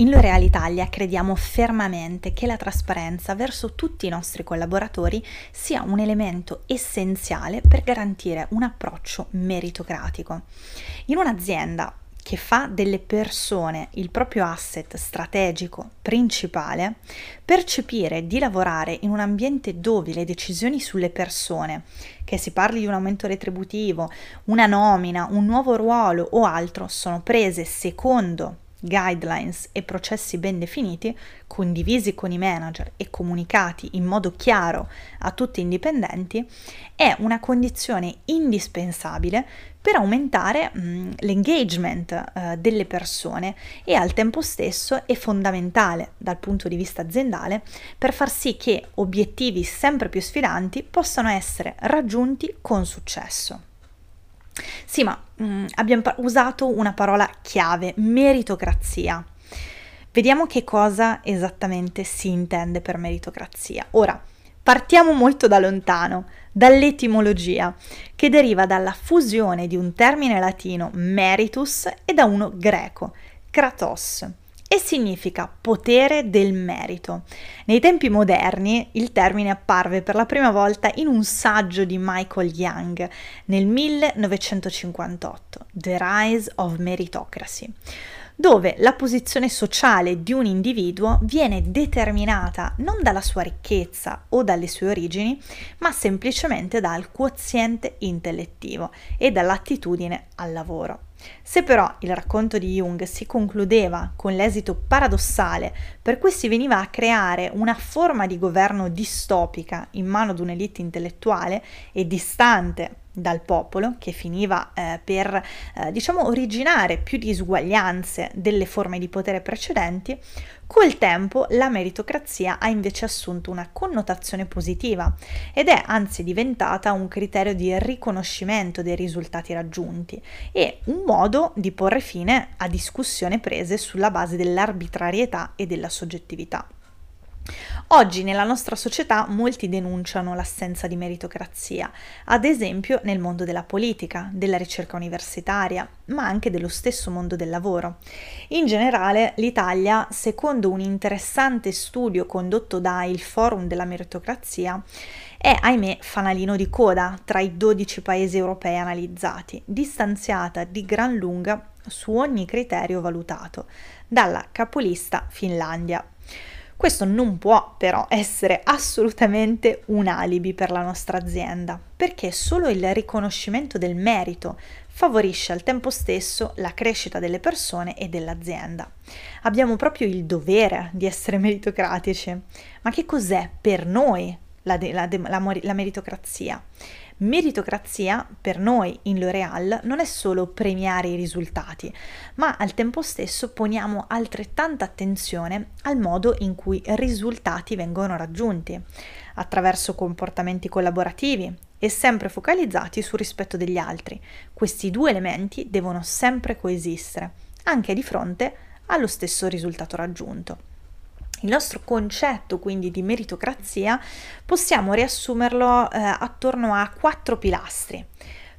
In L'Oreal Italia crediamo fermamente che la trasparenza verso tutti i nostri collaboratori sia un elemento essenziale per garantire un approccio meritocratico. In un'azienda che fa delle persone il proprio asset strategico principale, percepire di lavorare in un ambiente dove le decisioni sulle persone, che si parli di un aumento retributivo, una nomina, un nuovo ruolo o altro, sono prese secondo guidelines e processi ben definiti, condivisi con i manager e comunicati in modo chiaro a tutti i dipendenti, è una condizione indispensabile per aumentare mh, l'engagement eh, delle persone e al tempo stesso è fondamentale dal punto di vista aziendale per far sì che obiettivi sempre più sfidanti possano essere raggiunti con successo. Sì, ma mh, mm, abbiamo usato una parola chiave, meritocrazia. Vediamo che cosa esattamente si intende per meritocrazia. Ora, partiamo molto da lontano, dall'etimologia, che deriva dalla fusione di un termine latino meritus e da uno greco, kratos e significa potere del merito. Nei tempi moderni il termine apparve per la prima volta in un saggio di Michael Young nel 1958, The Rise of Meritocracy dove la posizione sociale di un individuo viene determinata non dalla sua ricchezza o dalle sue origini, ma semplicemente dal quoziente intellettivo e dall'attitudine al lavoro. Se però il racconto di Jung si concludeva con l'esito paradossale per cui si veniva a creare una forma di governo distopica in mano ad un'elite intellettuale e distante dal popolo che finiva eh, per eh, diciamo originare più disuguaglianze delle forme di potere precedenti, col tempo la meritocrazia ha invece assunto una connotazione positiva ed è anzi diventata un criterio di riconoscimento dei risultati raggiunti e un modo di porre fine a discussioni prese sulla base dell'arbitrarietà e della soggettività. Oggi nella nostra società molti denunciano l'assenza di meritocrazia, ad esempio nel mondo della politica, della ricerca universitaria, ma anche dello stesso mondo del lavoro. In generale l'Italia, secondo un interessante studio condotto da il Forum della Meritocrazia, è, ahimè, fanalino di coda tra i 12 paesi europei analizzati, distanziata di gran lunga su ogni criterio valutato, dalla capolista Finlandia. Questo non può però essere assolutamente un alibi per la nostra azienda, perché solo il riconoscimento del merito favorisce al tempo stesso la crescita delle persone e dell'azienda. Abbiamo proprio il dovere di essere meritocratici. Ma che cos'è per noi la, la, la, la meritocrazia? Meritocrazia per noi in L'Oreal non è solo premiare i risultati, ma al tempo stesso poniamo altrettanta attenzione al modo in cui risultati vengono raggiunti, attraverso comportamenti collaborativi e sempre focalizzati sul rispetto degli altri. Questi due elementi devono sempre coesistere, anche di fronte allo stesso risultato raggiunto. Il nostro concetto quindi di meritocrazia possiamo riassumerlo eh, attorno a quattro pilastri.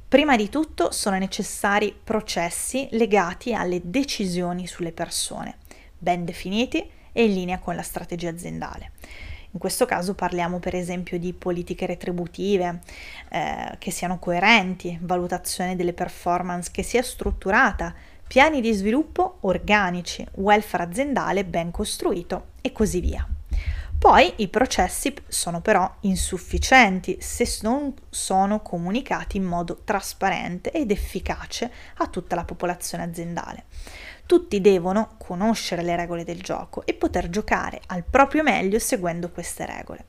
Prima di tutto sono necessari processi legati alle decisioni sulle persone, ben definiti e in linea con la strategia aziendale. In questo caso parliamo per esempio di politiche retributive eh, che siano coerenti, valutazione delle performance che sia strutturata, piani di sviluppo organici, welfare aziendale ben costruito e così via. Poi i processi sono però insufficienti se non sono comunicati in modo trasparente ed efficace a tutta la popolazione aziendale. Tutti devono conoscere le regole del gioco e poter giocare al proprio meglio seguendo queste regole.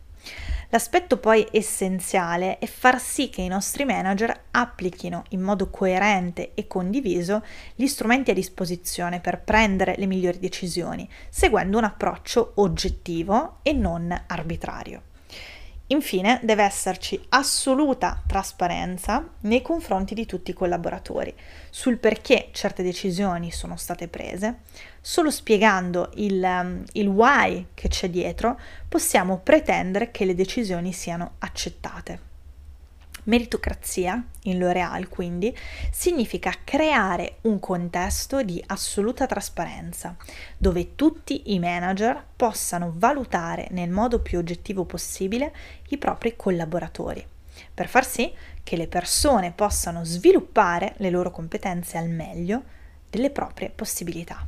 L'aspetto poi essenziale è far sì che i nostri manager applichino in modo coerente e condiviso gli strumenti a disposizione per prendere le migliori decisioni, seguendo un approccio oggettivo e non arbitrario. Infine deve esserci assoluta trasparenza nei confronti di tutti i collaboratori sul perché certe decisioni sono state prese. Solo spiegando il, um, il why che c'è dietro possiamo pretendere che le decisioni siano accettate. Meritocrazia, in L'Oreal quindi, significa creare un contesto di assoluta trasparenza, dove tutti i manager possano valutare nel modo più oggettivo possibile i propri collaboratori, per far sì che le persone possano sviluppare le loro competenze al meglio delle proprie possibilità.